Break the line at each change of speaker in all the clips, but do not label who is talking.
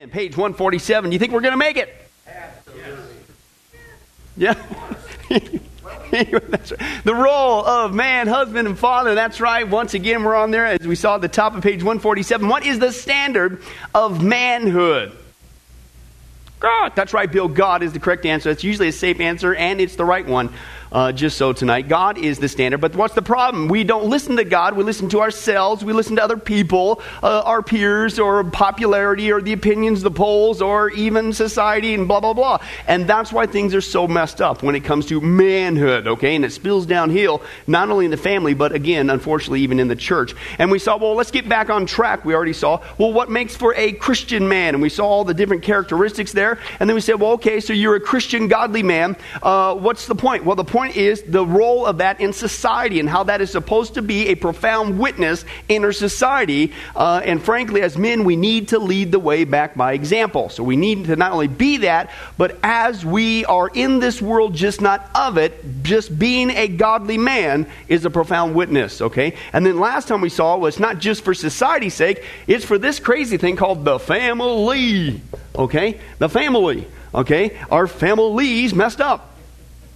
And page 147, you think we're going to make it? Yeah. right. The role of man, husband, and father. That's right. Once again, we're on there as we saw at the top of page 147. What is the standard of manhood? God. That's right, Bill. God is the correct answer. That's usually a safe answer, and it's the right one uh, just so tonight. God is the standard. But what's the problem? We don't listen to God. We listen to ourselves. We listen to other people, uh, our peers, or popularity, or the opinions, the polls, or even society, and blah, blah, blah. And that's why things are so messed up when it comes to manhood, okay? And it spills downhill, not only in the family, but again, unfortunately, even in the church. And we saw, well, let's get back on track. We already saw, well, what makes for a Christian man? And we saw all the different characteristics there. And then we said, well, okay, so you're a Christian, godly man. Uh, what's the point? Well, the point point is the role of that in society and how that is supposed to be a profound witness in our society. Uh, and frankly, as men, we need to lead the way back by example. So we need to not only be that, but as we are in this world, just not of it, just being a godly man is a profound witness, okay? And then last time we saw was not just for society's sake, it's for this crazy thing called the family, okay? The family, okay? Our families messed up.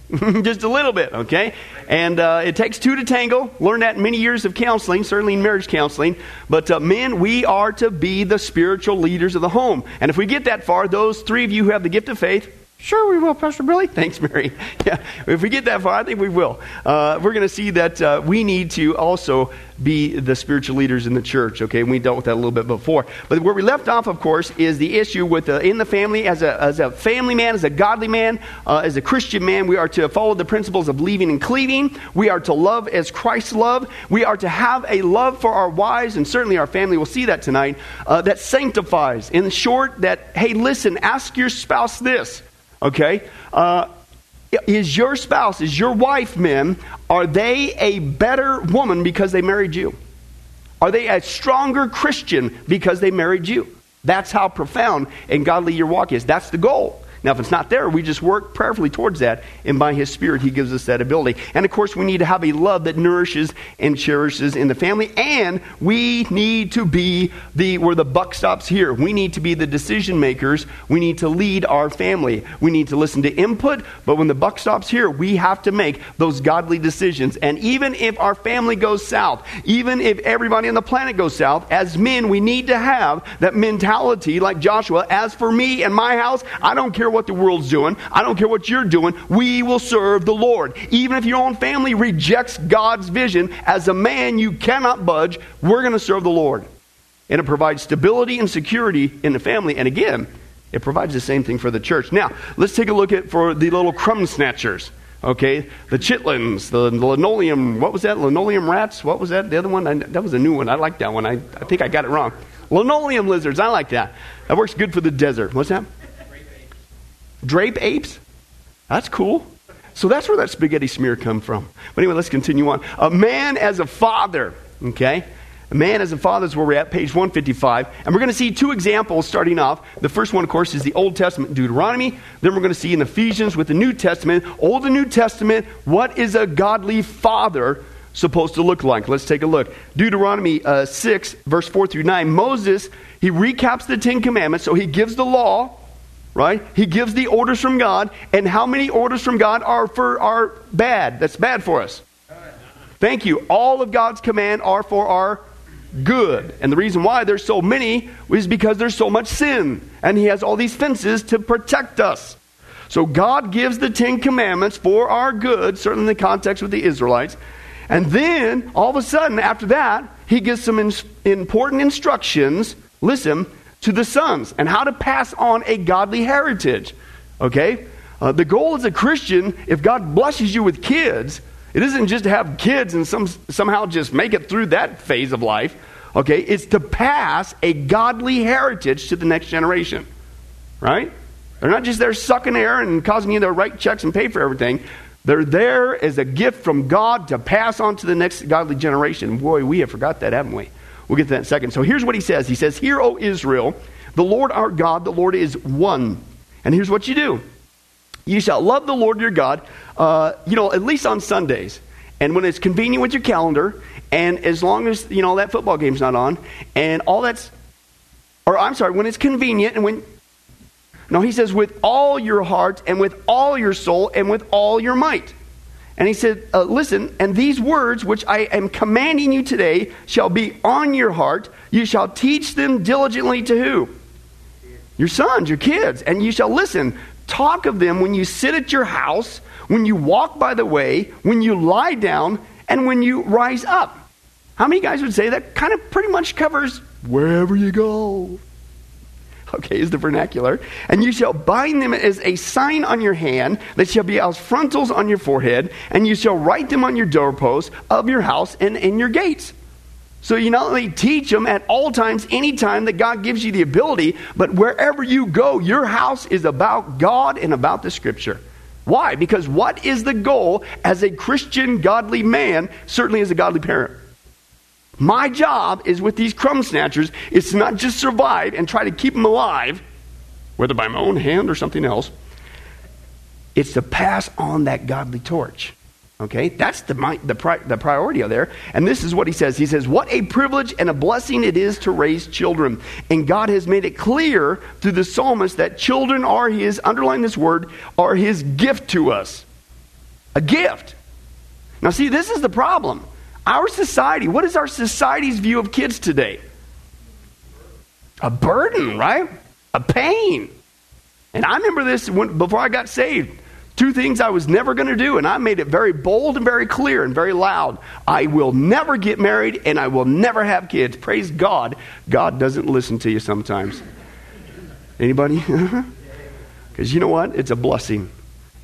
just a little bit, okay? And uh, it takes two to tango. Learned that in many years of counseling, certainly in marriage counseling. But uh, men, we are to be the spiritual leaders of the home. And if we get that far, those three of you who have the gift of faith, Sure, we will, Pastor Billy. Thanks, Mary. Yeah, if we get that far, I think we will. Uh, we're going to see that uh, we need to also be the spiritual leaders in the church. Okay, we dealt with that a little bit before. But where we left off, of course, is the issue with uh, in the family as a, as a family man, as a godly man, uh, as a Christian man. We are to follow the principles of leaving and cleaving. We are to love as Christ loved. We are to have a love for our wives and certainly our family. We'll see that tonight. Uh, that sanctifies. In short, that hey, listen, ask your spouse this. Okay. Uh, is your spouse, is your wife, men, are they a better woman because they married you? Are they a stronger Christian because they married you? That's how profound and godly your walk is. That's the goal. Now, if it's not there, we just work prayerfully towards that, and by His Spirit, He gives us that ability. And of course, we need to have a love that nourishes and cherishes in the family, and we need to be the where the buck stops here. We need to be the decision makers. We need to lead our family. We need to listen to input, but when the buck stops here, we have to make those godly decisions. And even if our family goes south, even if everybody on the planet goes south, as men, we need to have that mentality like Joshua. As for me and my house, I don't care care what the world's doing. I don't care what you're doing. We will serve the Lord. Even if your own family rejects God's vision, as a man, you cannot budge. We're going to serve the Lord. And it provides stability and security in the family. And again, it provides the same thing for the church. Now, let's take a look at for the little crumb snatchers. Okay, the chitlins, the linoleum, what was that? Linoleum rats? What was that? The other one? I, that was a new one. I like that one. I, I think I got it wrong. Linoleum lizards. I like that. That works good for the desert. What's that? Drape apes? That's cool. So that's where that spaghetti smear come from. But anyway, let's continue on. A man as a father, okay? A man as a father is where we're at, page 155. And we're going to see two examples starting off. The first one, of course, is the Old Testament, Deuteronomy. Then we're going to see in Ephesians with the New Testament, Old and New Testament, what is a godly father supposed to look like? Let's take a look. Deuteronomy uh, 6, verse 4 through 9. Moses, he recaps the Ten Commandments. So he gives the law, right? He gives the orders from God, and how many orders from God are for are bad? That's bad for us. Thank you. All of God's command are for our good. And the reason why there's so many is because there's so much sin, and he has all these fences to protect us. So God gives the 10 commandments for our good, certainly in the context with the Israelites. And then all of a sudden after that, he gives some in- important instructions. Listen, to the sons and how to pass on a godly heritage. Okay? Uh, the goal as a Christian, if God blesses you with kids, it isn't just to have kids and some, somehow just make it through that phase of life. Okay? It's to pass a godly heritage to the next generation. Right? They're not just there sucking air and causing you to write checks and pay for everything. They're there as a gift from God to pass on to the next godly generation. Boy, we have forgot that, haven't we? We'll get to that in a second. So here's what he says He says, Hear, O Israel, the Lord our God, the Lord is one. And here's what you do you shall love the Lord your God, uh, you know, at least on Sundays. And when it's convenient with your calendar, and as long as, you know, that football game's not on, and all that's or I'm sorry, when it's convenient and when. No, he says, with all your heart and with all your soul and with all your might. And he said, uh, Listen, and these words which I am commanding you today shall be on your heart. You shall teach them diligently to who? Your sons, your kids. And you shall listen. Talk of them when you sit at your house, when you walk by the way, when you lie down, and when you rise up. How many guys would say that kind of pretty much covers wherever you go? Okay, is the vernacular. And you shall bind them as a sign on your hand, that shall be as frontals on your forehead, and you shall write them on your doorposts of your house and in your gates. So you not only teach them at all times, anytime that God gives you the ability, but wherever you go, your house is about God and about the Scripture. Why? Because what is the goal as a Christian, godly man, certainly as a godly parent? My job is with these crumb snatchers is to not just survive and try to keep them alive, whether by my own hand or something else. It's to pass on that godly torch. Okay? That's the, the, pri- the priority there. And this is what he says. He says, What a privilege and a blessing it is to raise children. And God has made it clear through the psalmist that children are his, underline this word, are his gift to us. A gift. Now, see, this is the problem. Our society, what is our society's view of kids today? A burden, right? A pain. And I remember this when, before I got saved. Two things I was never going to do, and I made it very bold and very clear and very loud. I will never get married and I will never have kids. Praise God. God doesn't listen to you sometimes. Anybody? Because you know what? It's a blessing.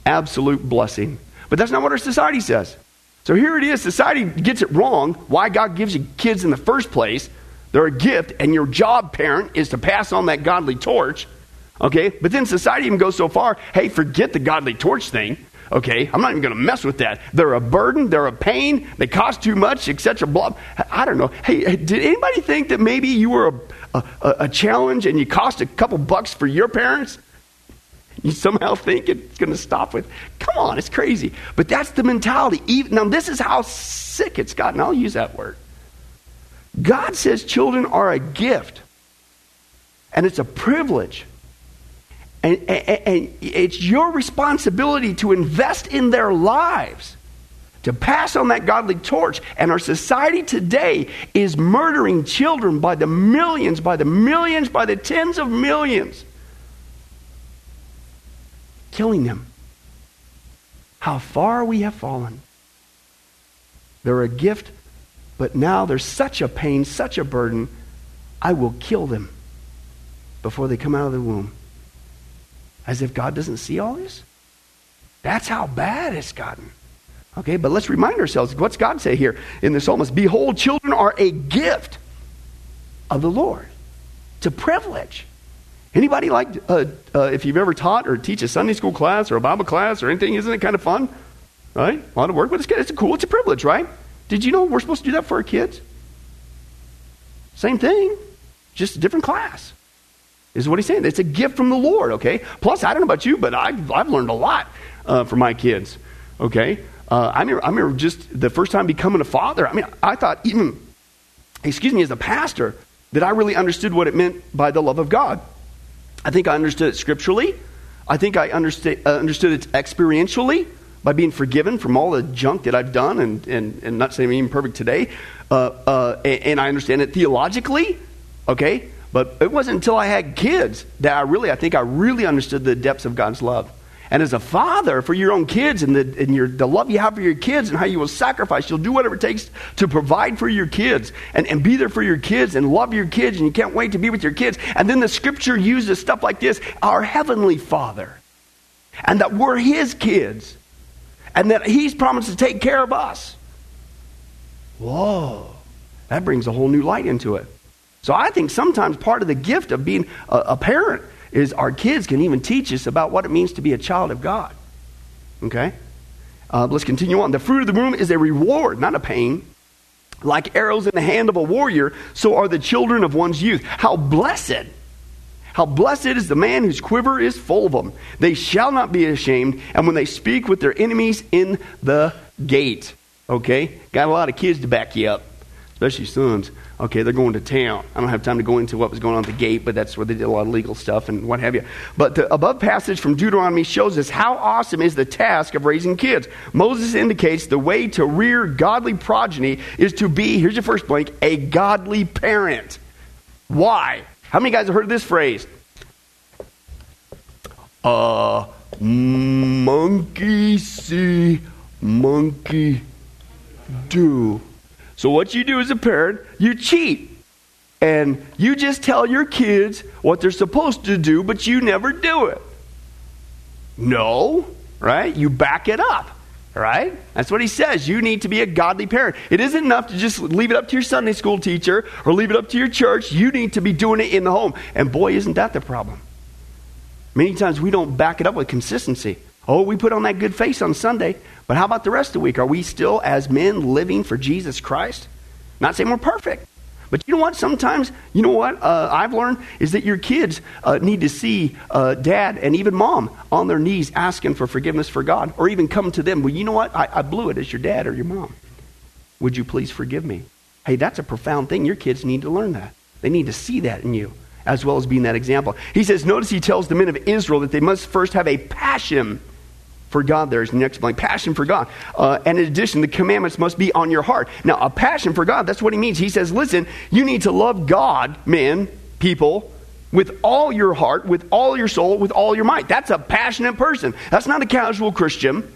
Absolute blessing. But that's not what our society says. So here it is society gets it wrong why God gives you kids in the first place. They're a gift, and your job, parent, is to pass on that godly torch. Okay? But then society even goes so far hey, forget the godly torch thing. Okay? I'm not even going to mess with that. They're a burden, they're a pain, they cost too much, etc. Blah. I don't know. Hey, did anybody think that maybe you were a, a, a challenge and you cost a couple bucks for your parents? You somehow think it's going to stop with, come on, it's crazy. But that's the mentality. Even, now, this is how sick it's gotten. I'll use that word. God says children are a gift, and it's a privilege. And, and, and it's your responsibility to invest in their lives to pass on that godly torch. And our society today is murdering children by the millions, by the millions, by the tens of millions killing them. How far we have fallen. They're a gift, but now there's such a pain, such a burden. I will kill them before they come out of the womb. As if God doesn't see all this? That's how bad it's gotten. Okay, but let's remind ourselves what's God say here in the psalmist? Behold, children are a gift of the Lord. It's a privilege. Anybody like, uh, uh, if you've ever taught or teach a Sunday school class or a Bible class or anything, isn't it kind of fun? Right? A lot of work, but it's, it's cool. It's a privilege, right? Did you know we're supposed to do that for our kids? Same thing, just a different class. Is what he's saying. It's a gift from the Lord, okay? Plus, I don't know about you, but I've, I've learned a lot uh, from my kids, okay? Uh, I, remember, I remember just the first time becoming a father. I mean, I thought even, excuse me, as a pastor, that I really understood what it meant by the love of God. I think I understood it scripturally. I think I understood, uh, understood it experientially by being forgiven from all the junk that I've done and, and, and not saying I'm even perfect today. Uh, uh, and, and, I understand it theologically, okay? But it wasn't until I had kids that I really, I think I really understood the depths of God's love. And as a father for your own kids and, the, and your, the love you have for your kids and how you will sacrifice, you'll do whatever it takes to provide for your kids and, and be there for your kids and love your kids and you can't wait to be with your kids. And then the scripture uses stuff like this our heavenly father. And that we're his kids. And that he's promised to take care of us. Whoa. That brings a whole new light into it. So I think sometimes part of the gift of being a, a parent is our kids can even teach us about what it means to be a child of God. Okay? Uh, let's continue on. The fruit of the womb is a reward, not a pain. Like arrows in the hand of a warrior, so are the children of one's youth. How blessed! How blessed is the man whose quiver is full of them. They shall not be ashamed, and when they speak with their enemies in the gate. Okay? Got a lot of kids to back you up. Especially sons. Okay, they're going to town. I don't have time to go into what was going on at the gate, but that's where they did a lot of legal stuff and what have you. But the above passage from Deuteronomy shows us how awesome is the task of raising kids. Moses indicates the way to rear godly progeny is to be, here's your first blank, a godly parent. Why? How many guys have heard this phrase? Uh, monkey see, monkey do. So, what you do as a parent, you cheat. And you just tell your kids what they're supposed to do, but you never do it. No, right? You back it up, right? That's what he says. You need to be a godly parent. It isn't enough to just leave it up to your Sunday school teacher or leave it up to your church. You need to be doing it in the home. And boy, isn't that the problem. Many times we don't back it up with consistency. Oh, we put on that good face on Sunday, but how about the rest of the week? Are we still, as men, living for Jesus Christ? Not saying we're perfect. But you know what? Sometimes, you know what uh, I've learned is that your kids uh, need to see uh, dad and even mom on their knees asking for forgiveness for God, or even come to them. Well, you know what? I, I blew it as your dad or your mom. Would you please forgive me? Hey, that's a profound thing. Your kids need to learn that. They need to see that in you, as well as being that example. He says, notice he tells the men of Israel that they must first have a passion for God there is the next blank. Passion for God. Uh, and in addition, the commandments must be on your heart. Now, a passion for God, that's what he means. He says, listen, you need to love God, men, people, with all your heart, with all your soul, with all your might. That's a passionate person. That's not a casual Christian.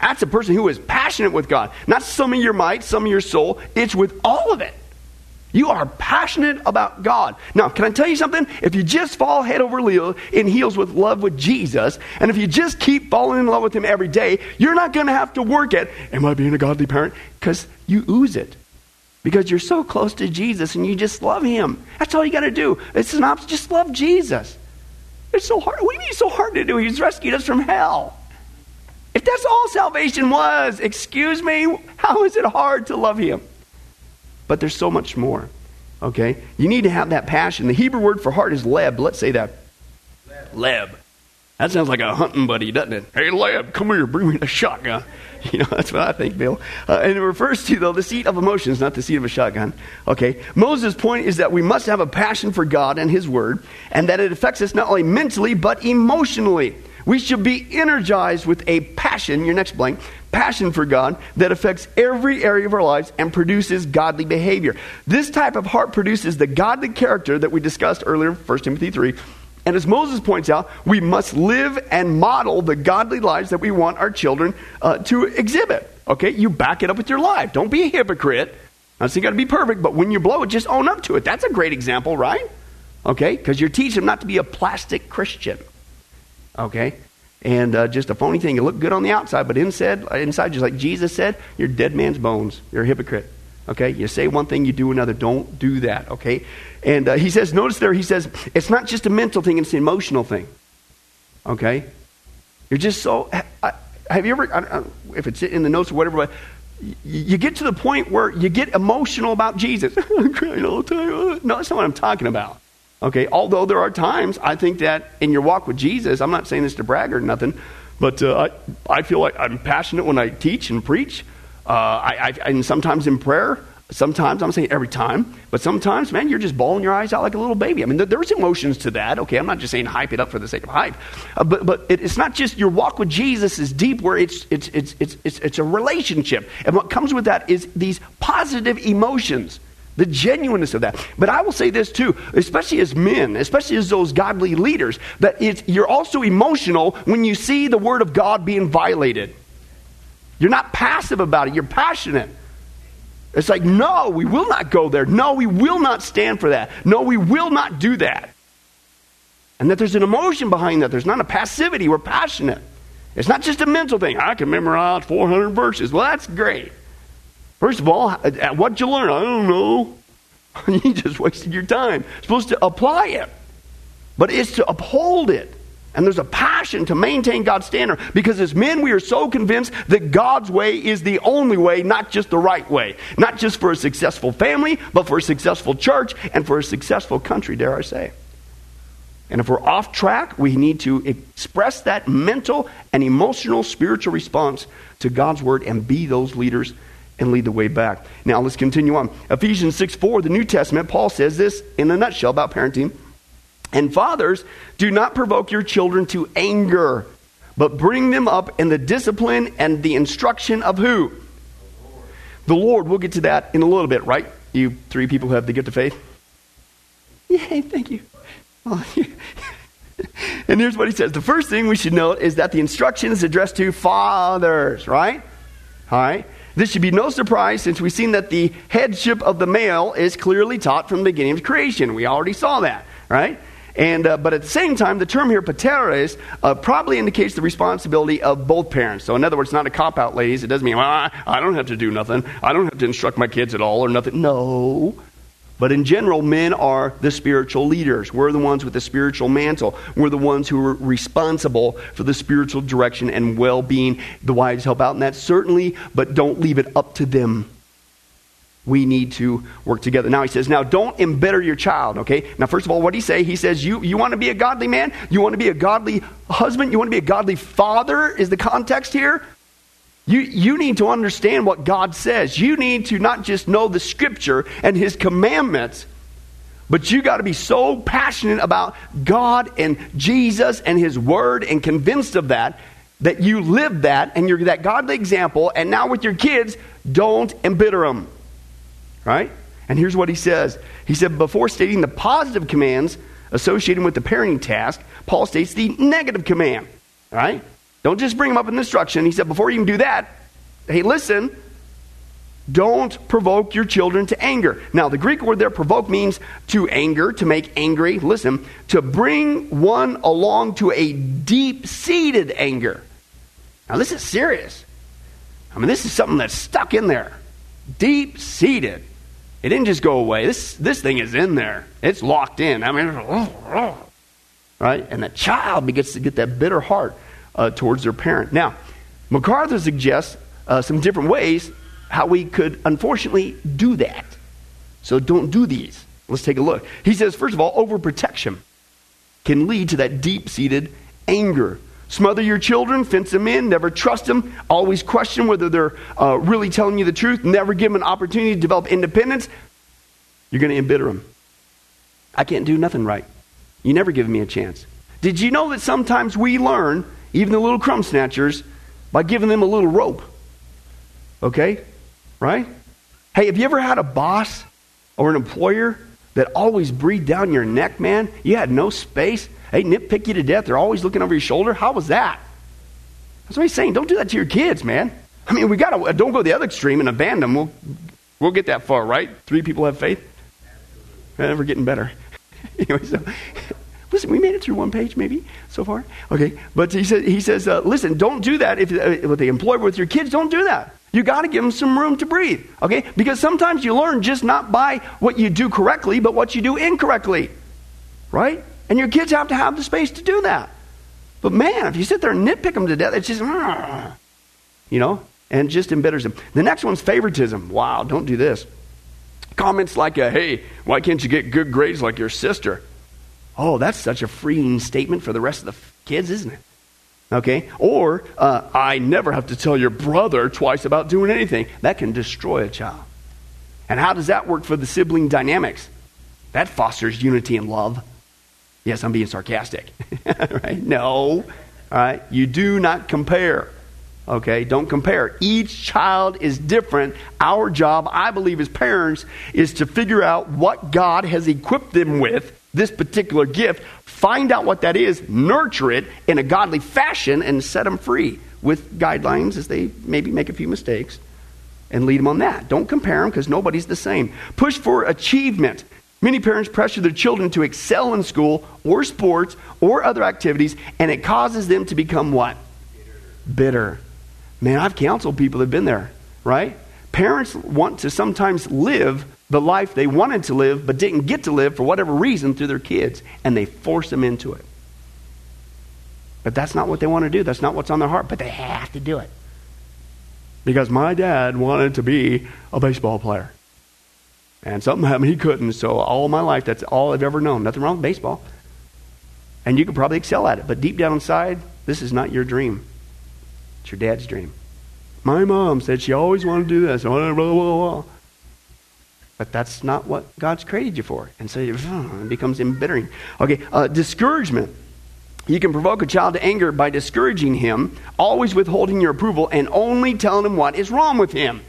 That's a person who is passionate with God. Not some of your might, some of your soul. It's with all of it. You are passionate about God. Now, can I tell you something? If you just fall head over in heels with love with Jesus, and if you just keep falling in love with Him every day, you're not going to have to work at, am I being a godly parent? Because you ooze it. Because you're so close to Jesus and you just love Him. That's all you got to do. It's an option. Just love Jesus. It's so hard. What do you mean so hard to do? He's rescued us from hell. If that's all salvation was, excuse me, how is it hard to love Him? But there's so much more. Okay? You need to have that passion. The Hebrew word for heart is leb. Let's say that. Leb. leb. That sounds like a hunting buddy, doesn't it? Hey, leb, come here, bring me a shotgun. You know, that's what I think, Bill. Uh, and it refers to, though, the seat of emotions, not the seat of a shotgun. Okay? Moses' point is that we must have a passion for God and His Word, and that it affects us not only mentally, but emotionally. We should be energized with a passion, your next blank, passion for God that affects every area of our lives and produces godly behavior. This type of heart produces the godly character that we discussed earlier, 1 Timothy 3. And as Moses points out, we must live and model the godly lives that we want our children uh, to exhibit. Okay, you back it up with your life. Don't be a hypocrite. Not saying you got to be perfect, but when you blow it, just own up to it. That's a great example, right? Okay, because you're teaching them not to be a plastic Christian. Okay, and uh, just a phony thing. You look good on the outside, but inside, inside, just like Jesus said, you're dead man's bones. You're a hypocrite. Okay? You say one thing, you do another. Don't do that. Okay? And uh, he says, notice there, he says, it's not just a mental thing, it's an emotional thing. Okay? You're just so. have you ever, if it's in the notes or whatever, but you get to the point where you get emotional about Jesus. I'm crying all the time. No, that's not what I'm talking about. Okay, although there are times I think that in your walk with Jesus, I'm not saying this to brag or nothing, but uh, I, I feel like I'm passionate when I teach and preach. Uh, I, I, and sometimes in prayer, sometimes I'm saying every time, but sometimes, man, you're just bawling your eyes out like a little baby. I mean, there, there's emotions to that. Okay, I'm not just saying hype it up for the sake of hype, uh, but but it, it's not just your walk with Jesus is deep, where it's it's it's it's it's, it's a relationship, and what comes with that is these positive emotions the genuineness of that. But I will say this too, especially as men, especially as those godly leaders, that it's, you're also emotional when you see the word of God being violated. You're not passive about it, you're passionate. It's like, no, we will not go there. No, we will not stand for that. No, we will not do that. And that there's an emotion behind that. There's not a passivity. We're passionate. It's not just a mental thing. I can memorize 400 verses. Well, that's great. First of all, uh, uh, what'd you learn? I don't know. you just wasted your time. You're supposed to apply it, but it's to uphold it. And there's a passion to maintain God's standard because as men, we are so convinced that God's way is the only way, not just the right way. Not just for a successful family, but for a successful church and for a successful country, dare I say. And if we're off track, we need to express that mental and emotional spiritual response to God's word and be those leaders and lead the way back. Now let's continue on. Ephesians 6 4, the New Testament, Paul says this in a nutshell about parenting. And fathers, do not provoke your children to anger, but bring them up in the discipline and the instruction of who? The Lord. We'll get to that in a little bit, right? You three people who have the gift of faith. Yay, thank you. And here's what he says. The first thing we should note is that the instruction is addressed to fathers, right? All right. This should be no surprise since we've seen that the headship of the male is clearly taught from the beginning of creation. We already saw that, right? And, uh, but at the same time, the term here, pateres, uh, probably indicates the responsibility of both parents. So, in other words, not a cop out, ladies. It doesn't mean, well, I, I don't have to do nothing. I don't have to instruct my kids at all or nothing. No. But in general, men are the spiritual leaders. We're the ones with the spiritual mantle. We're the ones who are responsible for the spiritual direction and well being. The wives help out in that, certainly, but don't leave it up to them. We need to work together. Now he says, now don't embitter your child, okay? Now, first of all, what did he say? He says, you, you want to be a godly man? You want to be a godly husband? You want to be a godly father? Is the context here? You, you need to understand what God says. You need to not just know the scripture and his commandments, but you got to be so passionate about God and Jesus and his word and convinced of that that you live that and you're that godly example. And now with your kids, don't embitter them. Right? And here's what he says He said, before stating the positive commands associated with the parenting task, Paul states the negative command. Right? Don't just bring them up in instruction. He said, before you can do that, hey, listen, don't provoke your children to anger. Now, the Greek word there, provoke, means to anger, to make angry. Listen, to bring one along to a deep seated anger. Now, this is serious. I mean, this is something that's stuck in there. Deep seated. It didn't just go away. This, this thing is in there, it's locked in. I mean, right? And the child begins to get that bitter heart uh, towards their parent. Now, MacArthur suggests uh, some different ways how we could unfortunately do that. So don't do these. Let's take a look. He says, first of all, overprotection can lead to that deep seated anger. Smother your children, fence them in, never trust them, always question whether they're uh, really telling you the truth, never give them an opportunity to develop independence. You're going to embitter them. I can't do nothing right. You never give me a chance. Did you know that sometimes we learn even the little crumb snatchers, by giving them a little rope. Okay? Right? Hey, have you ever had a boss or an employer that always breathed down your neck, man? You had no space. They nitpick you to death. They're always looking over your shoulder. How was that? That's what he's saying. Don't do that to your kids, man. I mean, we got to, uh, don't go the other extreme and abandon them. We'll, we'll get that far, right? Three people have faith. We're getting better. anyway, so Listen, we made it through one page, maybe so far. Okay, but he says, he says, uh, listen, don't do that. If uh, with the employer with your kids, don't do that. You got to give them some room to breathe. Okay, because sometimes you learn just not by what you do correctly, but what you do incorrectly, right? And your kids have to have the space to do that. But man, if you sit there and nitpick them to death, it's just, you know, and just embitters them. The next one's favoritism. Wow, don't do this. Comments like, uh, "Hey, why can't you get good grades like your sister?" Oh, that's such a freeing statement for the rest of the kids, isn't it? Okay? Or, uh, I never have to tell your brother twice about doing anything. That can destroy a child. And how does that work for the sibling dynamics? That fosters unity and love. Yes, I'm being sarcastic. right? No. All right? You do not compare. Okay? Don't compare. Each child is different. Our job, I believe, as parents, is to figure out what God has equipped them with this particular gift, find out what that is, nurture it in a godly fashion, and set them free with guidelines as they maybe make a few mistakes and lead them on that. Don't compare them because nobody's the same. Push for achievement. Many parents pressure their children to excel in school or sports or other activities, and it causes them to become what? Bitter. Man, I've counseled people that have been there, right? Parents want to sometimes live the life they wanted to live but didn't get to live for whatever reason through their kids, and they force them into it. But that's not what they want to do. That's not what's on their heart, but they have to do it. Because my dad wanted to be a baseball player. And something happened, he couldn't. So, all my life, that's all I've ever known. Nothing wrong with baseball. And you could probably excel at it. But deep down inside, this is not your dream, it's your dad's dream. My mom said she always wanted to do this. Blah, blah, blah. But that's not what God's created you for. And so it becomes embittering. Okay, uh, discouragement. You can provoke a child to anger by discouraging him, always withholding your approval, and only telling him what is wrong with him.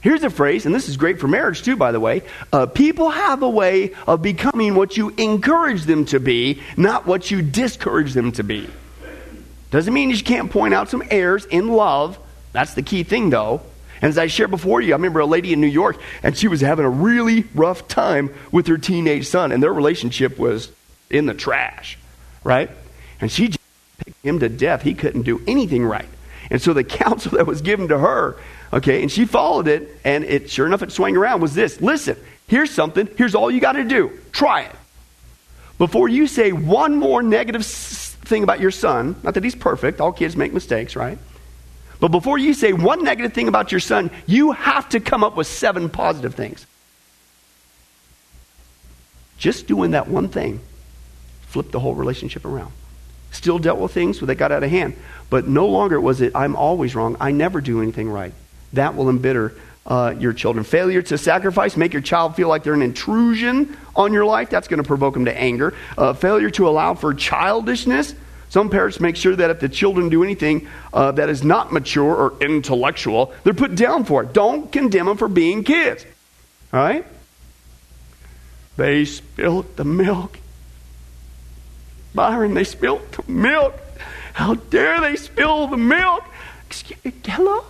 Here's a phrase, and this is great for marriage too, by the way. Uh, people have a way of becoming what you encourage them to be, not what you discourage them to be. Doesn't mean you can't point out some errors in love. That's the key thing, though. And as I shared before you, I remember a lady in New York, and she was having a really rough time with her teenage son, and their relationship was in the trash, right? And she just picked him to death. He couldn't do anything right. And so the counsel that was given to her, okay, and she followed it, and it sure enough, it swung around was this listen, here's something, here's all you got to do. Try it. Before you say one more negative thing about your son, not that he's perfect, all kids make mistakes, right? But before you say one negative thing about your son, you have to come up with seven positive things. Just doing that one thing flipped the whole relationship around. Still dealt with things that got out of hand, but no longer was it, I'm always wrong, I never do anything right. That will embitter uh, your children. Failure to sacrifice, make your child feel like they're an intrusion on your life, that's going to provoke them to anger. Uh, failure to allow for childishness, some parents make sure that if the children do anything uh, that is not mature or intellectual, they're put down for it. Don't condemn them for being kids. All right? They spilt the milk. Byron, they spilt the milk. How dare they spill the milk? Excuse, hello?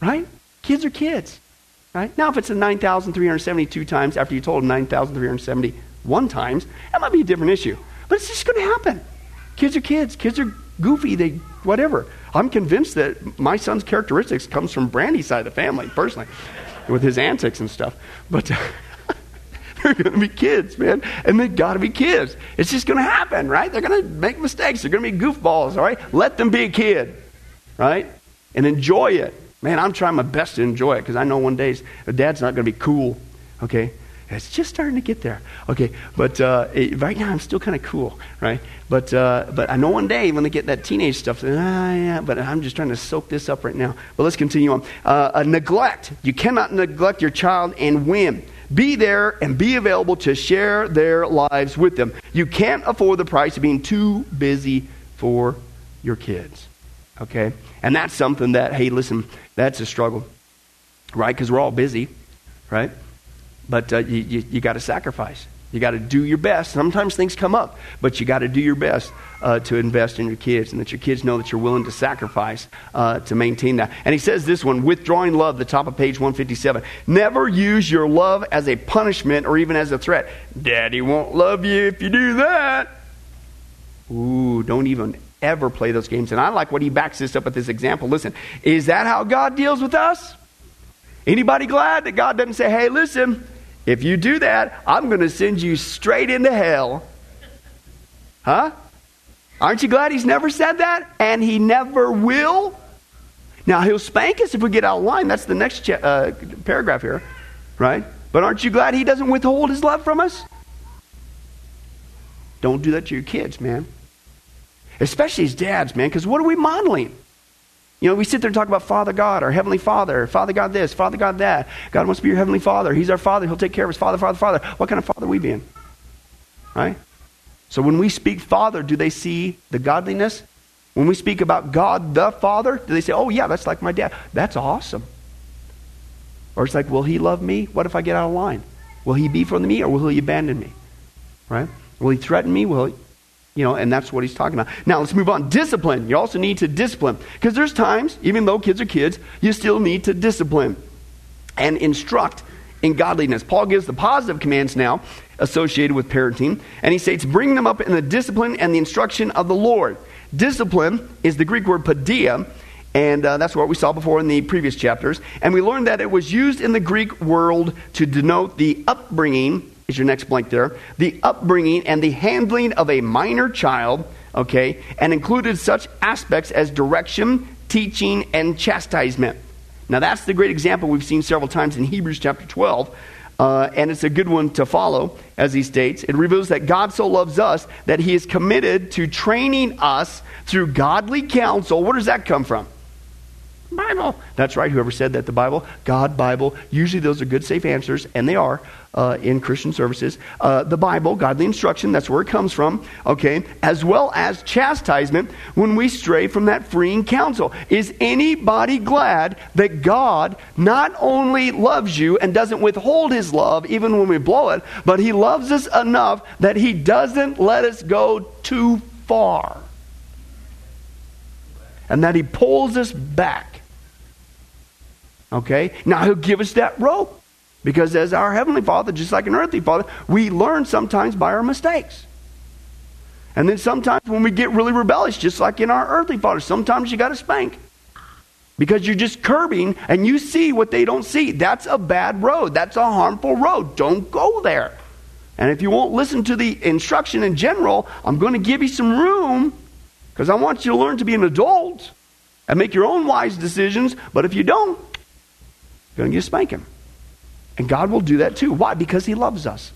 Right? Kids are kids. Right? Now, if it's a 9,372 times after you told them 9,371 times, that might be a different issue. But it's just going to happen. Kids are kids. Kids are goofy. They whatever. I'm convinced that my son's characteristics comes from Brandy's side of the family, personally, with his antics and stuff. But uh, they're going to be kids, man, and they've got to be kids. It's just going to happen, right? They're going to make mistakes. They're going to be goofballs, all right? Let them be a kid, right? And enjoy it. Man, I'm trying my best to enjoy it because I know one day dad's not going to be cool, okay? It's just starting to get there. Okay, but uh, it, right now I'm still kind of cool, right? But uh, but I know one day when they get that teenage stuff, ah, yeah, but I'm just trying to soak this up right now. But let's continue on. Uh, neglect. You cannot neglect your child and win. Be there and be available to share their lives with them. You can't afford the price of being too busy for your kids. Okay? And that's something that, hey, listen, that's a struggle, right? Because we're all busy, right? But uh, you, you, you got to sacrifice. You got to do your best. Sometimes things come up, but you got to do your best uh, to invest in your kids and that your kids know that you're willing to sacrifice uh, to maintain that. And he says this one withdrawing love, the top of page 157. Never use your love as a punishment or even as a threat. Daddy won't love you if you do that. Ooh, don't even ever play those games. And I like what he backs this up with this example. Listen, is that how God deals with us? Anybody glad that God doesn't say, hey, listen, if you do that, I'm going to send you straight into hell. Huh? Aren't you glad he's never said that? And he never will? Now, he'll spank us if we get out of line. That's the next uh, paragraph here, right? But aren't you glad he doesn't withhold his love from us? Don't do that to your kids, man. Especially as dads, man, because what are we modeling? You know, we sit there and talk about Father God, our Heavenly Father, Father God this, Father God that. God wants to be your Heavenly Father. He's our Father. He'll take care of us. Father, Father, Father. What kind of Father are we being? Right? So when we speak Father, do they see the godliness? When we speak about God the Father, do they say, oh, yeah, that's like my dad? That's awesome. Or it's like, will he love me? What if I get out of line? Will he be for me or will he abandon me? Right? Will he threaten me? Will he, you know, and that's what he's talking about. Now, let's move on. Discipline. You also need to discipline. Because there's times, even though kids are kids, you still need to discipline and instruct in godliness. Paul gives the positive commands now associated with parenting, and he states, bring them up in the discipline and the instruction of the Lord. Discipline is the Greek word paideia, and uh, that's what we saw before in the previous chapters. And we learned that it was used in the Greek world to denote the upbringing is your next blank there. The upbringing and the handling of a minor child, okay, and included such aspects as direction, teaching, and chastisement. Now, that's the great example we've seen several times in Hebrews chapter 12. Uh, and it's a good one to follow, as he states. It reveals that God so loves us that he is committed to training us through godly counsel. Where does that come from? Bible. That's right. Whoever said that, the Bible, God, Bible. Usually those are good, safe answers, and they are uh, in Christian services. Uh, the Bible, godly instruction, that's where it comes from, okay, as well as chastisement when we stray from that freeing counsel. Is anybody glad that God not only loves you and doesn't withhold his love even when we blow it, but he loves us enough that he doesn't let us go too far? And that he pulls us back. Okay? Now he'll give us that rope. Because as our Heavenly Father, just like an earthly Father, we learn sometimes by our mistakes. And then sometimes when we get really rebellious, just like in our earthly father, sometimes you got to spank. Because you're just curbing and you see what they don't see. That's a bad road. That's a harmful road. Don't go there. And if you won't listen to the instruction in general, I'm going to give you some room because I want you to learn to be an adult and make your own wise decisions. But if you don't, you're going to get a spanking. And God will do that too. Why? Because He loves us.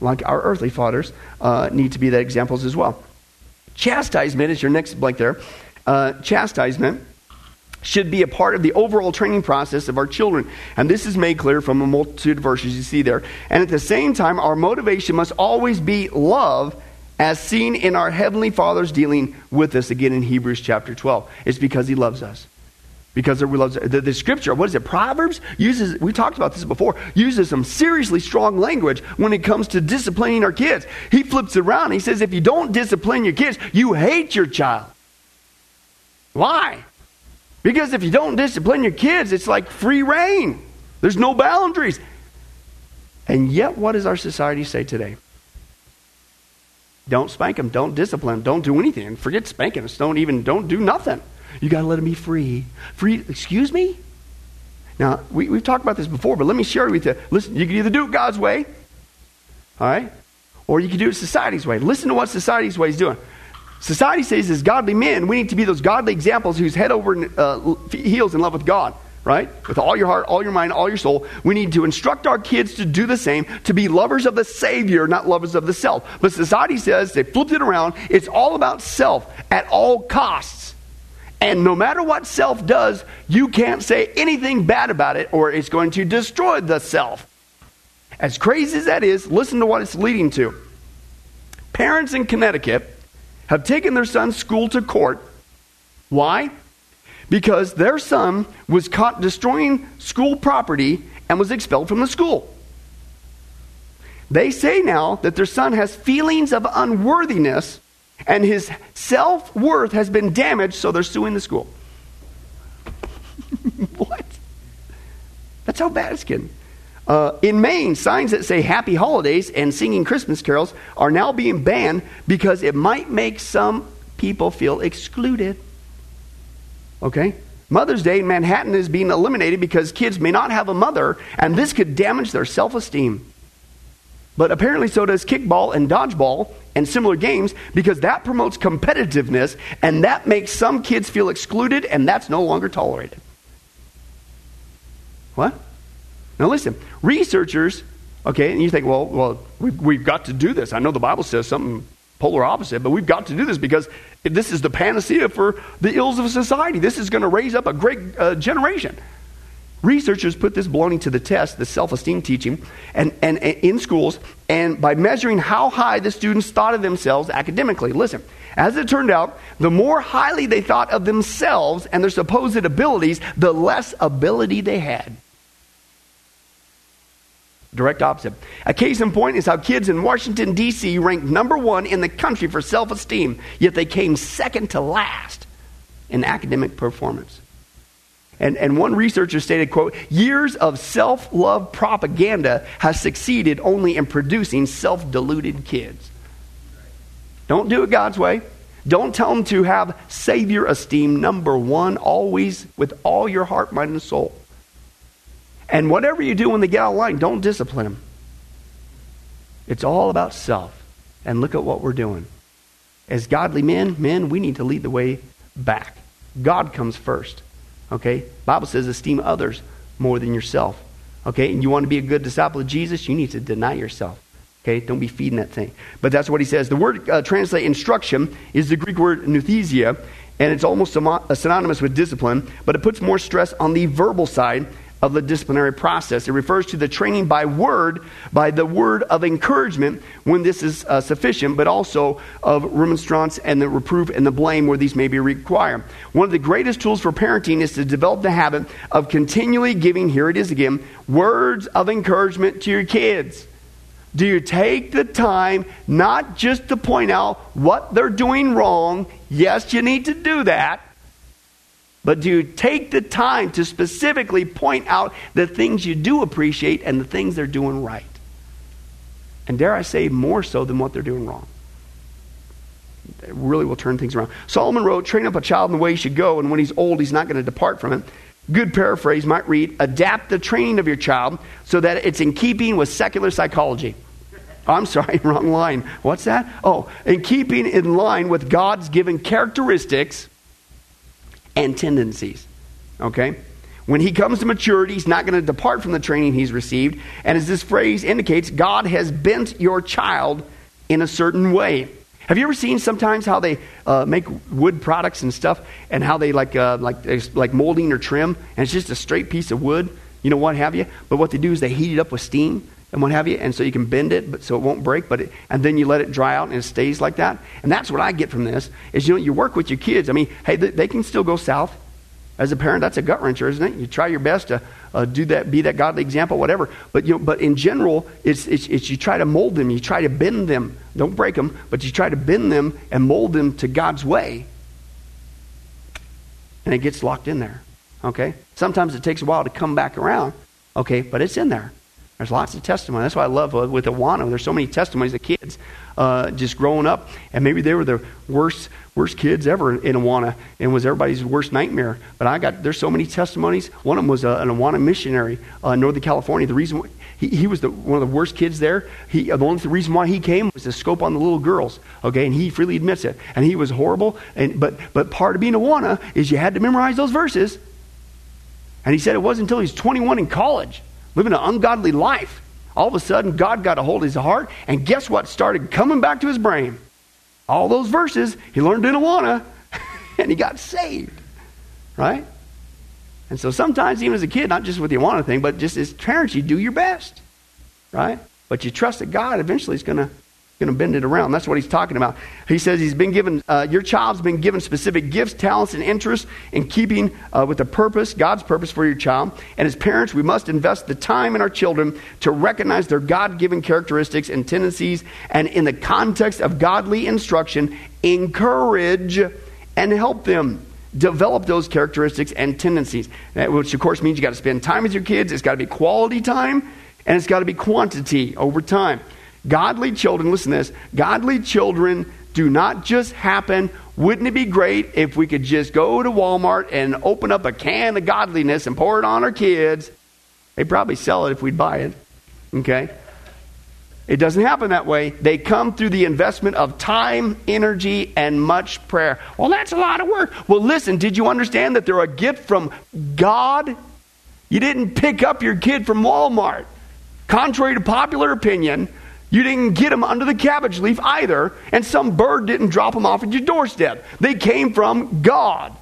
Like our earthly fathers uh, need to be that examples as well. Chastisement is your next blank there. Uh, chastisement should be a part of the overall training process of our children. And this is made clear from a multitude of verses you see there. And at the same time, our motivation must always be love as seen in our Heavenly Father's dealing with us again in Hebrews chapter 12. It's because He loves us because we love the, the, scripture what is it proverbs uses we talked about this before uses some seriously strong language when it comes to disciplining our kids. He flips it around he says if you don't discipline your kids you hate your child. Why? Because if you don't discipline your kids it's like free reign. There's no boundaries. And yet what does our society say today? Don't spank them don't discipline them don't do anything. Forget spanking us don't even don't do nothing you got to let him be free. Free, excuse me? Now, we, we've talked about this before, but let me share with you. Listen, you can either do it God's way, all right, or you can do it society's way. Listen to what society's way is doing. Society says, as godly men, we need to be those godly examples whose head over uh, heels in love with God, right? With all your heart, all your mind, all your soul. We need to instruct our kids to do the same, to be lovers of the Savior, not lovers of the self. But society says, they flipped it around, it's all about self at all costs. And no matter what self does, you can't say anything bad about it or it's going to destroy the self. As crazy as that is, listen to what it's leading to. Parents in Connecticut have taken their son's school to court. Why? Because their son was caught destroying school property and was expelled from the school. They say now that their son has feelings of unworthiness and his self worth has been damaged, so they're suing the school. what? That's how bad it's getting. Uh, in Maine, signs that say happy holidays and singing Christmas carols are now being banned because it might make some people feel excluded. Okay? Mother's Day in Manhattan is being eliminated because kids may not have a mother, and this could damage their self esteem. But apparently, so does kickball and dodgeball and similar games because that promotes competitiveness and that makes some kids feel excluded and that's no longer tolerated. What? Now, listen, researchers, okay, and you think, well, well we've, we've got to do this. I know the Bible says something polar opposite, but we've got to do this because this is the panacea for the ills of society. This is going to raise up a great uh, generation. Researchers put this baloney to the test, the self esteem teaching, and, and, and, in schools, and by measuring how high the students thought of themselves academically. Listen, as it turned out, the more highly they thought of themselves and their supposed abilities, the less ability they had. Direct opposite. A case in point is how kids in Washington, D.C. ranked number one in the country for self esteem, yet they came second to last in academic performance. And, and one researcher stated, quote, years of self-love propaganda has succeeded only in producing self-deluded kids. Don't do it God's way. Don't tell them to have Savior esteem, number one, always with all your heart, mind, and soul. And whatever you do when they get out of line, don't discipline them. It's all about self. And look at what we're doing. As godly men, men, we need to lead the way back. God comes first. Okay? Bible says esteem others more than yourself. Okay? And you want to be a good disciple of Jesus, you need to deny yourself. Okay? Don't be feeding that thing. But that's what he says. The word uh, translate instruction is the Greek word nouthesia, and it's almost synonymous with discipline, but it puts more stress on the verbal side of the disciplinary process. It refers to the training by word, by the word of encouragement when this is uh, sufficient, but also of remonstrance and the reproof and the blame where these may be required. One of the greatest tools for parenting is to develop the habit of continually giving, here it is again, words of encouragement to your kids. Do you take the time not just to point out what they're doing wrong? Yes, you need to do that but do you take the time to specifically point out the things you do appreciate and the things they're doing right? And dare I say, more so than what they're doing wrong. It really will turn things around. Solomon wrote, Train up a child in the way he should go, and when he's old, he's not going to depart from it. Good paraphrase might read, Adapt the training of your child so that it's in keeping with secular psychology. I'm sorry, wrong line. What's that? Oh, in keeping in line with God's given characteristics and tendencies. Okay? When he comes to maturity, he's not going to depart from the training he's received. And as this phrase indicates, God has bent your child in a certain way. Have you ever seen sometimes how they uh, make wood products and stuff, and how they like uh, like like molding or trim, and it's just a straight piece of wood, you know what have you? But what they do is they heat it up with steam, and what have you, and so you can bend it, but so it won't break. But it, and then you let it dry out, and it stays like that. And that's what I get from this is you know you work with your kids. I mean, hey, they, they can still go south. As a parent, that's a gut wrencher, isn't it? You try your best to uh, do that, be that godly example, whatever. But you know, but in general, it's, it's, it's you try to mold them, you try to bend them. Don't break them, but you try to bend them and mold them to God's way. And it gets locked in there. Okay. Sometimes it takes a while to come back around. Okay, but it's in there. There's lots of testimony. That's why I love uh, with Awana. There's so many testimonies of kids uh, just growing up, and maybe they were the worst worst kids ever in Awana, and was everybody's worst nightmare. But I got there's so many testimonies. One of them was uh, an Awana missionary uh, in Northern California. The reason he, he was the, one of the worst kids there. He, the only reason why he came was to scope on the little girls. Okay, and he freely admits it. And he was horrible. And but but part of being Awana is you had to memorize those verses. And he said it wasn't until he was 21 in college living an ungodly life. All of a sudden, God got a hold of his heart, and guess what started coming back to his brain? All those verses he learned in Awana, and he got saved. Right? And so sometimes, even as a kid, not just with the Awana thing, but just as parents, you do your best. Right? But you trust that God eventually is going to going to bend it around. That's what he's talking about. He says he's been given, uh, your child's been given specific gifts, talents, and interests in keeping uh, with the purpose, God's purpose for your child. And as parents, we must invest the time in our children to recognize their God given characteristics and tendencies, and in the context of godly instruction, encourage and help them develop those characteristics and tendencies. Which, of course, means you got to spend time with your kids. It's got to be quality time, and it's got to be quantity over time. Godly children, listen to this godly children do not just happen. Wouldn't it be great if we could just go to Walmart and open up a can of godliness and pour it on our kids? They'd probably sell it if we'd buy it. Okay? It doesn't happen that way. They come through the investment of time, energy, and much prayer. Well, that's a lot of work. Well, listen, did you understand that they're a gift from God? You didn't pick up your kid from Walmart. Contrary to popular opinion, you didn't get them under the cabbage leaf either, and some bird didn't drop them off at your doorstep. They came from God.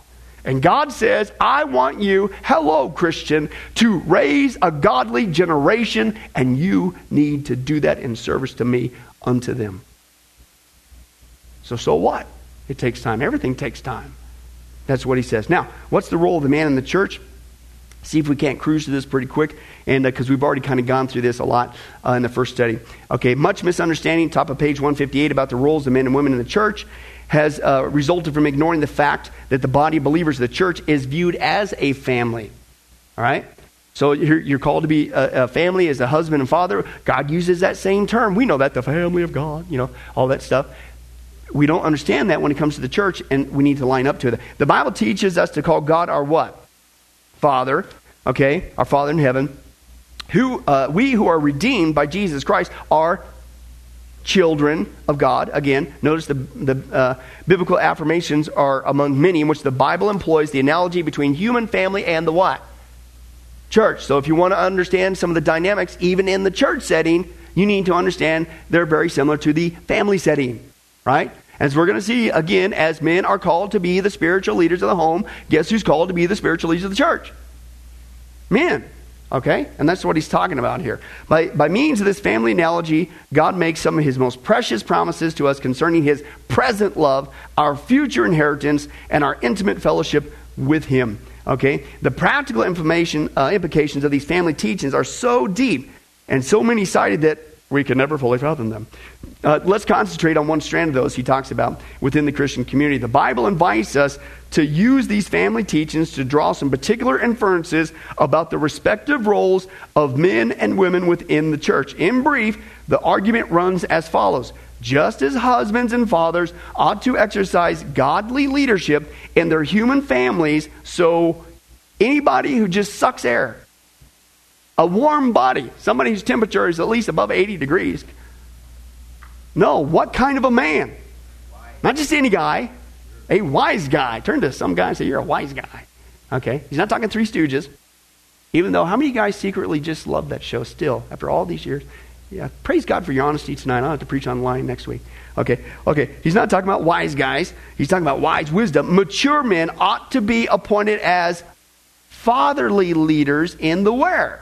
And God says, I want you, hello, Christian, to raise a godly generation, and you need to do that in service to me unto them. So, so what? It takes time. Everything takes time. That's what he says. Now, what's the role of the man in the church? See if we can't cruise through this pretty quick, and because uh, we've already kind of gone through this a lot uh, in the first study. Okay, much misunderstanding, top of page 158, about the roles of men and women in the church has uh, resulted from ignoring the fact that the body of believers of the church is viewed as a family. All right? So you're, you're called to be a, a, family as a husband and father. God uses that same term. We know that, the family of God, you know, all that stuff. We don't understand that when it comes to the church, and we need to line up to it. The Bible teaches us to call God our what? Father, okay, our Father in heaven, who uh, we who are redeemed by Jesus Christ are children of God. Again, notice the, the uh, biblical affirmations are among many in which the Bible employs the analogy between human family and the what? Church. So if you want to understand some of the dynamics, even in the church setting, you need to understand they're very similar to the family setting, right? As we're going to see again, as men are called to be the spiritual leaders of the home, guess who's called to be the spiritual leaders of the church? Men. Okay? And that's what he's talking about here. By, by means of this family analogy, God makes some of his most precious promises to us concerning his present love, our future inheritance, and our intimate fellowship with him. Okay? The practical information, uh, implications of these family teachings are so deep and so many sided that we can never fully fathom them. Uh, let's concentrate on one strand of those he talks about within the Christian community. The Bible invites us to use these family teachings to draw some particular inferences about the respective roles of men and women within the church. In brief, the argument runs as follows Just as husbands and fathers ought to exercise godly leadership in their human families, so anybody who just sucks air, a warm body, somebody whose temperature is at least above 80 degrees. No, what kind of a man? Not just any guy, a wise guy. Turn to some guy and say, You're a wise guy. Okay? He's not talking Three Stooges. Even though, how many guys secretly just love that show still after all these years? Yeah, praise God for your honesty tonight. I'll have to preach online next week. Okay, okay. He's not talking about wise guys. He's talking about wise wisdom. Mature men ought to be appointed as fatherly leaders in the where.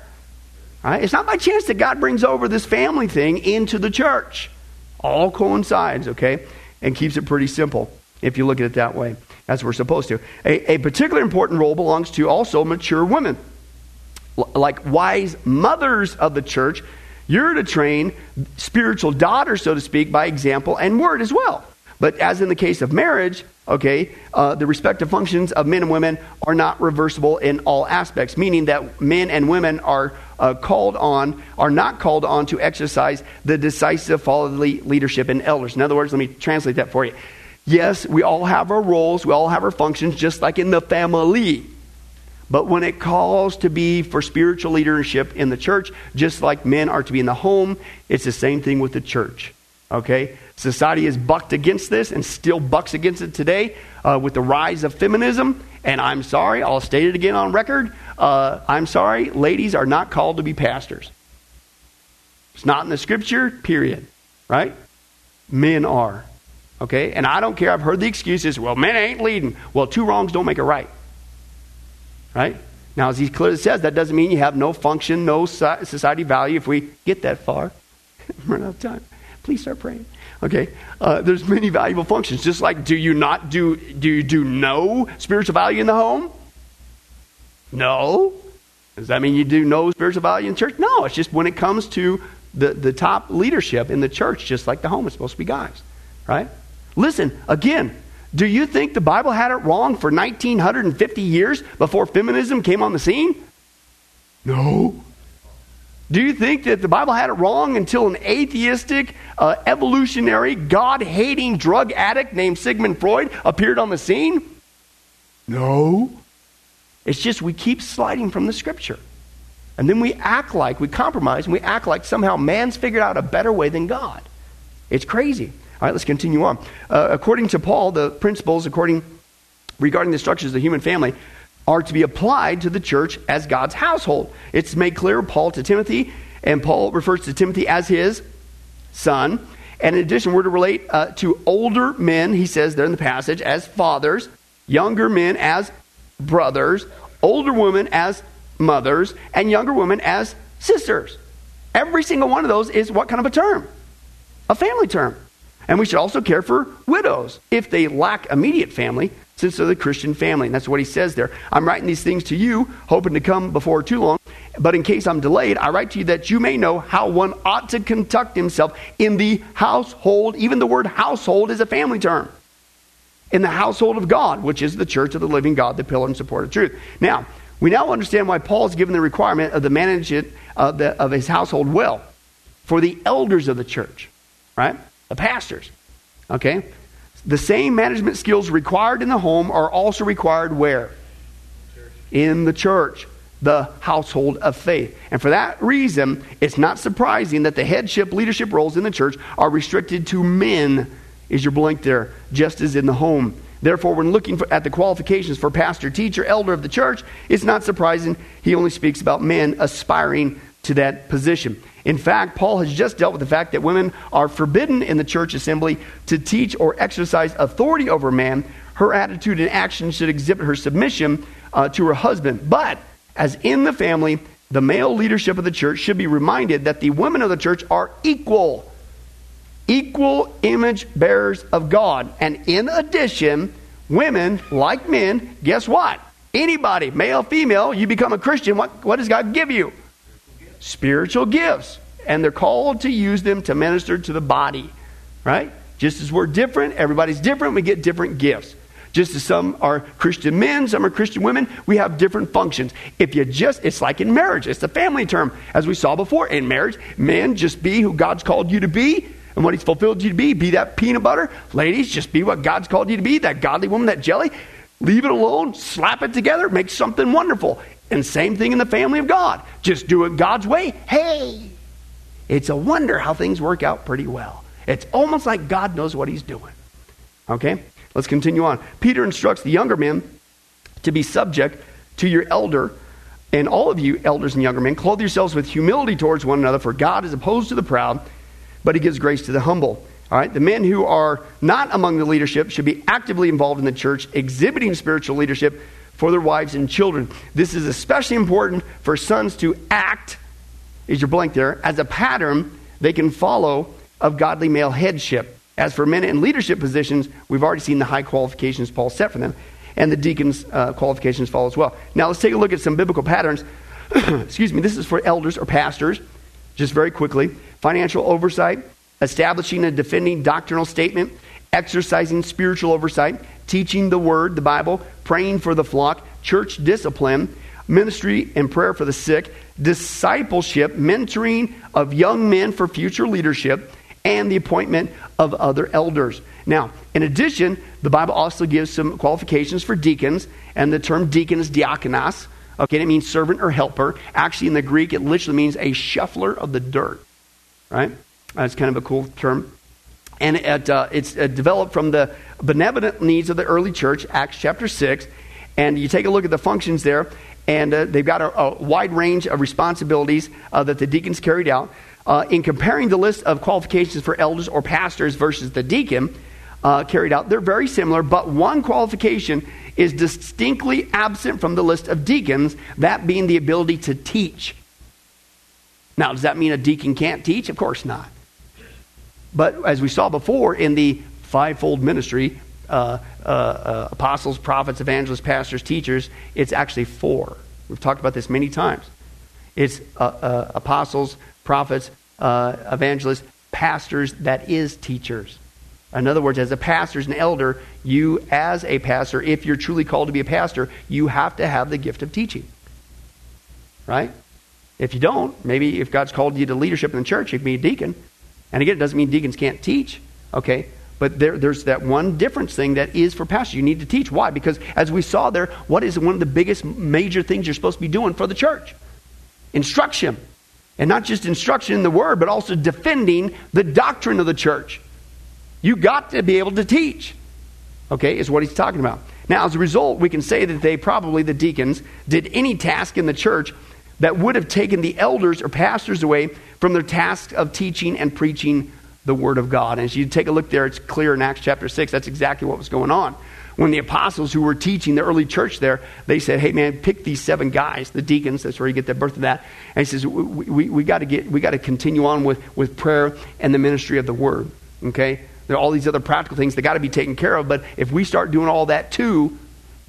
Right? It's not by chance that God brings over this family thing into the church. All coincides, okay? And keeps it pretty simple if you look at it that way, as we're supposed to. A, a particular important role belongs to also mature women. L- like wise mothers of the church, you're to train spiritual daughters, so to speak, by example and word as well. But as in the case of marriage, okay, uh, the respective functions of men and women are not reversible in all aspects, meaning that men and women are uh, called on, are not called on to exercise the decisive fatherly leadership in elders. In other words, let me translate that for you. Yes, we all have our roles, we all have our functions, just like in the family. But when it calls to be for spiritual leadership in the church, just like men are to be in the home, it's the same thing with the church. Okay? Society has bucked against this and still bucks against it today uh, with the rise of feminism. And I'm sorry, I'll state it again on record. Uh, I'm sorry, ladies are not called to be pastors. It's not in the scripture, period. Right? Men are. Okay? And I don't care. I've heard the excuses. Well, men ain't leading. Well, two wrongs don't make a right. Right? Now, as he clearly says, that doesn't mean you have no function, no society value if we get that far. Run out of time. Please start praying. Okay, uh, there's many valuable functions. Just like, do you not do do you do no spiritual value in the home? No. Does that mean you do no spiritual value in church? No, it's just when it comes to the, the top leadership in the church, just like the home is supposed to be guys, right? Listen, again, do you think the Bible had it wrong for 1950 years before feminism came on the scene? No. Do you think that the Bible had it wrong until an atheistic, uh, evolutionary, God hating drug addict named Sigmund Freud appeared on the scene? No. It's just we keep sliding from the scripture. And then we act like, we compromise, and we act like somehow man's figured out a better way than God. It's crazy. All right, let's continue on. Uh, according to Paul, the principles according regarding the structures of the human family are to be applied to the church as God's household. It's made clear, Paul to Timothy, and Paul refers to Timothy as his son. And in addition, we're to relate uh, to older men, he says there in the passage, as fathers, younger men as brothers, older women as mothers, and younger women as sisters. Every single one of those is what kind of a term? A family term. And we should also care for widows if they lack immediate family, since they're the Christian family. And that's what he says there. I'm writing these things to you, hoping to come before too long. But in case I'm delayed, I write to you that you may know how one ought to conduct himself in the household. Even the word household is a family term in the household of God, which is the church of the living God, the pillar and support of truth. Now, we now understand why Paul is given the requirement of the management of, the, of his household well for the elders of the church, right? The pastors. Okay? The same management skills required in the home are also required where? In the church, the household of faith. And for that reason, it's not surprising that the headship leadership roles in the church are restricted to men is your blank there, just as in the home. Therefore, when looking for, at the qualifications for pastor, teacher, elder of the church, it's not surprising he only speaks about men aspiring to that position. In fact, Paul has just dealt with the fact that women are forbidden in the church assembly to teach or exercise authority over man. Her attitude and action should exhibit her submission uh, to her husband. But, as in the family, the male leadership of the church should be reminded that the women of the church are equal, equal image bearers of God. And in addition, women, like men, guess what? Anybody, male, female, you become a Christian, what, what does God give you? Spiritual gifts. And they're called to use them to minister to the body, right? Just as we're different, everybody's different, we get different gifts. Just as some are Christian men, some are Christian women, we have different functions. If you just, it's like in marriage, it's a family term, as we saw before. In marriage, men, just be who God's called you to be and what He's fulfilled you to be. Be that peanut butter. Ladies, just be what God's called you to be, that godly woman, that jelly. Leave it alone, slap it together, make something wonderful. And same thing in the family of God. Just do it God's way. Hey, it's a wonder how things work out pretty well. It's almost like God knows what He's doing. Okay? Let's continue on. Peter instructs the younger men to be subject to your elder, and all of you, elders and younger men, clothe yourselves with humility towards one another, for God is opposed to the proud, but He gives grace to the humble. All right, the men who are not among the leadership should be actively involved in the church, exhibiting spiritual leadership for their wives and children. This is especially important for sons to act, is your blank there, as a pattern they can follow of godly male headship. As for men in leadership positions, we've already seen the high qualifications Paul set for them, and the deacons' uh, qualifications follow as well. Now let's take a look at some biblical patterns. Excuse me, this is for elders or pastors, just very quickly. Financial oversight, establishing and defending doctrinal statement, exercising spiritual oversight, teaching the word, the Bible, praying for the flock, church discipline, ministry and prayer for the sick, discipleship, mentoring of young men for future leadership, and the appointment of other elders. Now, in addition, the Bible also gives some qualifications for deacons, and the term deacon is diakonos. Okay, it means servant or helper. Actually, in the Greek, it literally means a shuffler of the dirt. Right? That's kind of a cool term. And it, uh, it's uh, developed from the benevolent needs of the early church, Acts chapter 6. And you take a look at the functions there, and uh, they've got a, a, wide range of responsibilities uh, that the deacons carried out. Uh, in comparing the list of qualifications for elders or pastors versus the deacon uh, carried out, they're very similar, but one qualification is distinctly absent from the list of deacons, that being the ability to teach. Now, does that mean a deacon can't teach? Of course not. But as we saw before in the fivefold ministry uh, uh, uh, apostles, prophets, evangelists, pastors, teachers it's actually four. We've talked about this many times. It's uh, uh, apostles, prophets, uh, evangelists, pastors, that is teachers. In other words, as a pastor, as an elder, you, as a pastor, if you're truly called to be a pastor, you have to have the gift of teaching. Right? If you don't, maybe if God's called you to leadership in the church, you can be a deacon. And again, it doesn't mean deacons can't teach, okay? But there, there's that one difference thing that is for pastors. You need to teach. Why? Because as we saw there, what is one of the biggest major things you're supposed to be doing for the church? Instruction. And not just instruction in the word, but also defending the doctrine of the church. You got to be able to teach. Okay, is what he's talking about. Now, as a result, we can say that they probably, the deacons, did any task in the church that would have taken the elders or pastors away from their task of teaching and preaching the Word of God. And as you take a look there, it's clear in Acts chapter 6, that's exactly what was going on. When the apostles who were teaching the early church there, they said, hey man, pick these seven guys, the deacons, that's where you get the birth of that. And he says, we, we, we got to get, we got to continue on with, with prayer and the ministry of the Word. Okay? There are all these other practical things that got to be taken care of, but if we start doing all that too,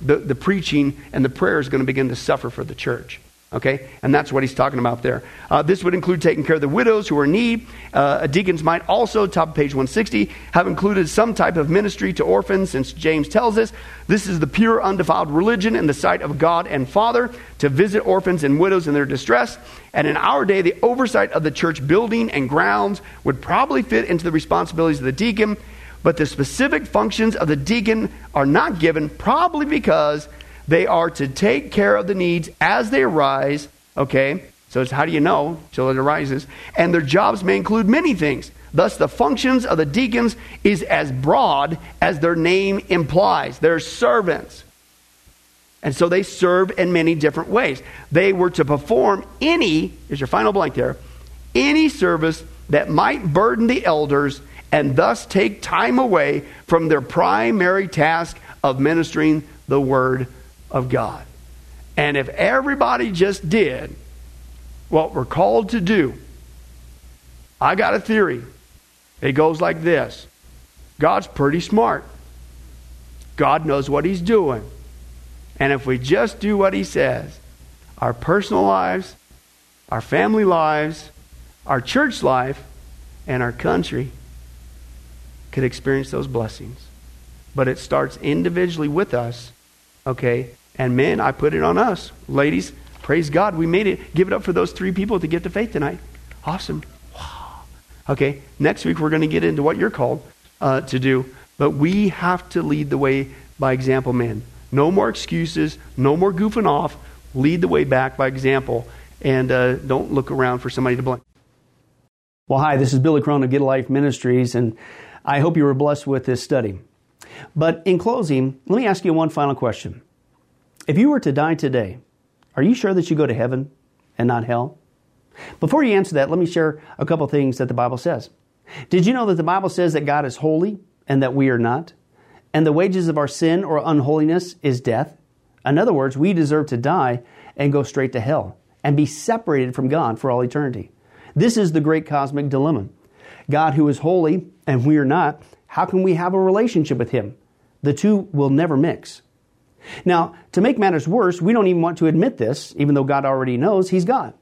the, the preaching and the prayer is going to begin to suffer for the church. Okay? And that's what he's talking about there. Uh, this would include taking care of the widows who are in need. Uh, deacons might also, top of page 160, have included some type of ministry to orphans, since James tells us this is the pure, undefiled religion in the sight of God and Father to visit orphans and widows in their distress. And in our day, the oversight of the church building and grounds would probably fit into the responsibilities of the deacon, but the specific functions of the deacon are not given, probably because they are to take care of the needs as they arise, okay? So it's how do you know till it arises? And their jobs may include many things. Thus, the functions of the deacons is as broad as their name implies. They're servants. And so they serve in many different ways. They were to perform any, is your final blank there, any service that might burden the elders and thus take time away from their primary task of ministering the Word of God. And if everybody just did what we're called to do, I got a theory. It goes like this God's pretty smart, God knows what He's doing. And if we just do what He says, our personal lives, our family lives, our church life, and our country could experience those blessings. But it starts individually with us, okay? And men, I put it on us. Ladies, praise God, we made it. Give it up for those three people to get to faith tonight. Awesome. Wow. Okay, next week we're going to get into what you're called uh, to do. But we have to lead the way by example, men. No more excuses, no more goofing off. Lead the way back by example, and uh, don't look around for somebody to blame.
Well, hi, this is Billy Crone of Get a Life Ministries, and I hope you were blessed with this study. But in closing, let me ask you one final question. If you were to die today, are you sure that you go to heaven and not hell? Before you answer that, let me share a couple things that the Bible says. Did you know that the Bible says that God is holy and that we are not? And the wages of our sin or unholiness is death? In other words, we deserve to die and go straight to hell and be separated from God for all eternity. This is the great cosmic dilemma. God, who is holy and we are not, how can we have a relationship with Him? The two will never mix. Now, to make matters worse, we don't even want to admit this, even though God already knows He's God.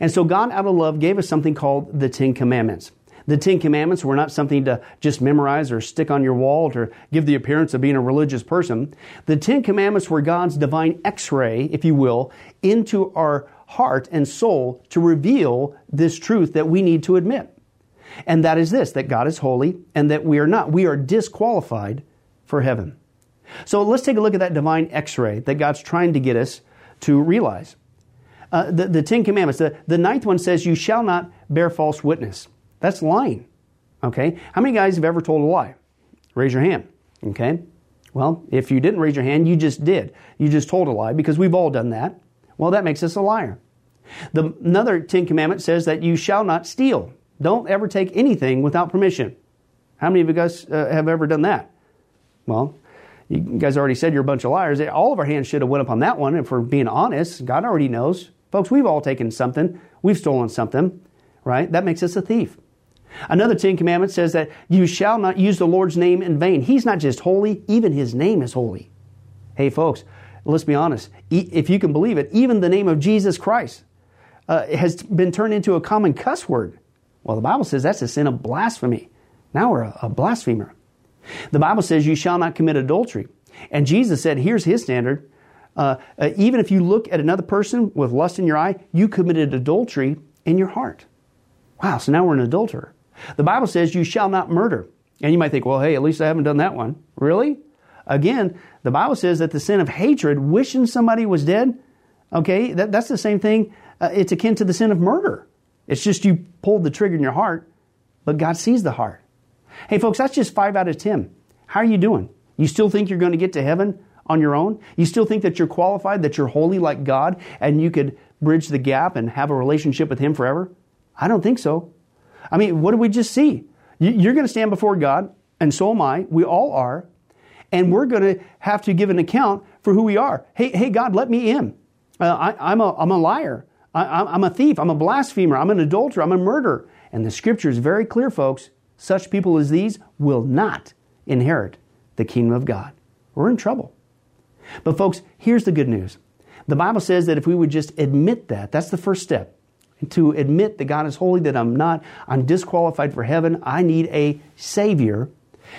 And so God, out of love, gave us something called the Ten Commandments. The Ten Commandments were not something to just memorize or stick on your wall to give the appearance of being a religious person. The Ten Commandments were God's divine x ray, if you will, into our heart and soul to reveal this truth that we need to admit. And that is this that God is holy and that we are not. We are disqualified for heaven. So let's take a look at that divine x ray that God's trying to get us to realize. Uh, the, the Ten Commandments, the, the ninth one says, You shall not bear false witness. That's lying. Okay? How many guys have ever told a lie? Raise your hand. Okay? Well, if you didn't raise your hand, you just did. You just told a lie because we've all done that. Well, that makes us a liar. The, another Ten Commandment says that you shall not steal. Don't ever take anything without permission. How many of you guys uh, have ever done that? Well, you guys already said you're a bunch of liars. All of our hands should have went up on that one. If we're being honest, God already knows. Folks, we've all taken something. We've stolen something, right? That makes us a thief. Another Ten Commandments says that you shall not use the Lord's name in vain. He's not just holy, even His name is holy. Hey, folks, let's be honest. If you can believe it, even the name of Jesus Christ uh, has been turned into a common cuss word. Well, the Bible says that's a sin of blasphemy. Now we're a, a blasphemer. The Bible says you shall not commit adultery. And Jesus said, here's his standard. Uh, uh, even if you look at another person with lust in your eye, you committed adultery in your heart. Wow, so now we're an adulterer. The Bible says you shall not murder. And you might think, well, hey, at least I haven't done that one. Really? Again, the Bible says that the sin of hatred, wishing somebody was dead, okay, that, that's the same thing. Uh, it's akin to the sin of murder. It's just you pulled the trigger in your heart, but God sees the heart. Hey, folks, that's just five out of 10. How are you doing? You still think you're going to get to heaven on your own? You still think that you're qualified, that you're holy like God, and you could bridge the gap and have a relationship with Him forever? I don't think so. I mean, what did we just see? You're going to stand before God, and so am I. We all are. And we're going to have to give an account for who we are. Hey, hey God, let me in. Uh, I, am a, I'm a liar. I, am a thief. I'm a blasphemer. I'm an adulterer. I'm a murderer. And the scripture is very clear, folks. Such people as these will not inherit the kingdom of God. We're in trouble. But, folks, here's the good news. The Bible says that if we would just admit that, that's the first step. To admit that God is holy, that I'm not, I'm disqualified for heaven, I need a Savior.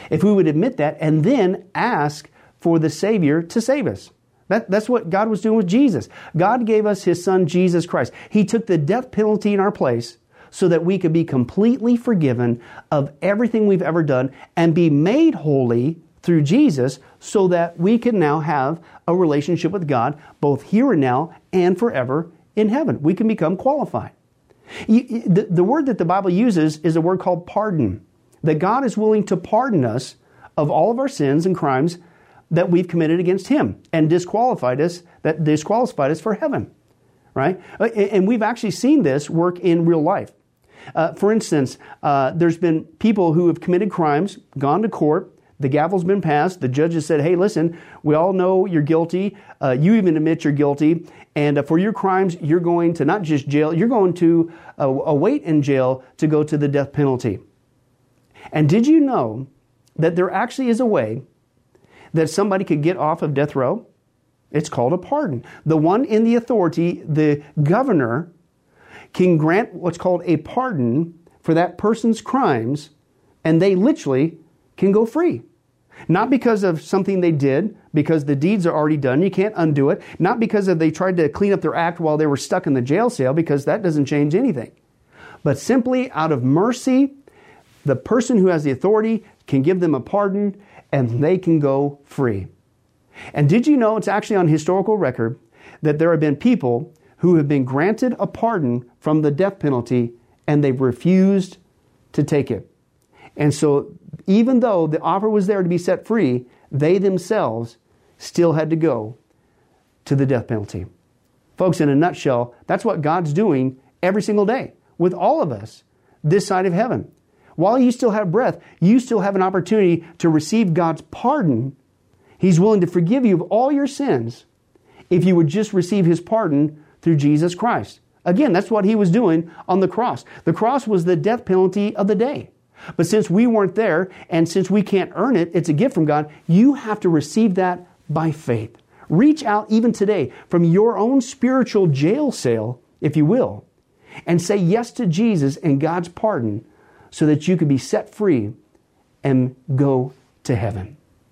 If we would admit that and then ask for the Savior to save us. That, that's what God was doing with Jesus. God gave us His Son, Jesus Christ. He took the death penalty in our place so that we could be completely forgiven of everything we've ever done and be made holy through Jesus so that we can now have a relationship with God both here and now and forever in heaven. We can become qualified. the, the word that the Bible uses is a word called pardon. That God is willing to pardon us of all of our sins and crimes that we've committed against Him and disqualified us, that disqualified us for heaven, right? And we've actually seen this work in real life. Uh, for instance, uh, there's been people who have committed crimes, gone to court, the gavel's been passed. The judge has said, hey, listen, we all know you're guilty. Uh, you even admit you're guilty. And uh, for your crimes, you're going to not just jail, you're going to uh, await in jail to go to the death penalty. And did you know that there actually is a way that somebody could get off of death row? It's called a pardon. The one in the authority, the governor, can grant what's called a pardon for that person's crimes, and they literally can go free. Not because of something they did, because the deeds are already done, you can't undo it. Not because of they tried to clean up their act while they were stuck in the jail cell, because that doesn't change anything. But simply out of mercy, the person who has the authority can give them a pardon and they can go free. And did you know it's actually on historical record that there have been people who have been granted a pardon from the death penalty and they've refused to take it. And so, even though the offer was there to be set free, they themselves still had to go to the death penalty. Folks, in a nutshell, that's what God's doing every single day with all of us this side of heaven. While you still have breath, you still have an opportunity to receive God's pardon. He's willing to forgive you of all your sins if you would just receive His pardon through Jesus Christ. Again, that's what he was doing on the cross. The cross was the death penalty of the day. But since we weren't there and since we can't earn it, it's a gift from God, you have to receive that by faith. Reach out even today from your own spiritual jail cell, if you will, and say yes to Jesus and God's pardon so that you can be set free and go to heaven.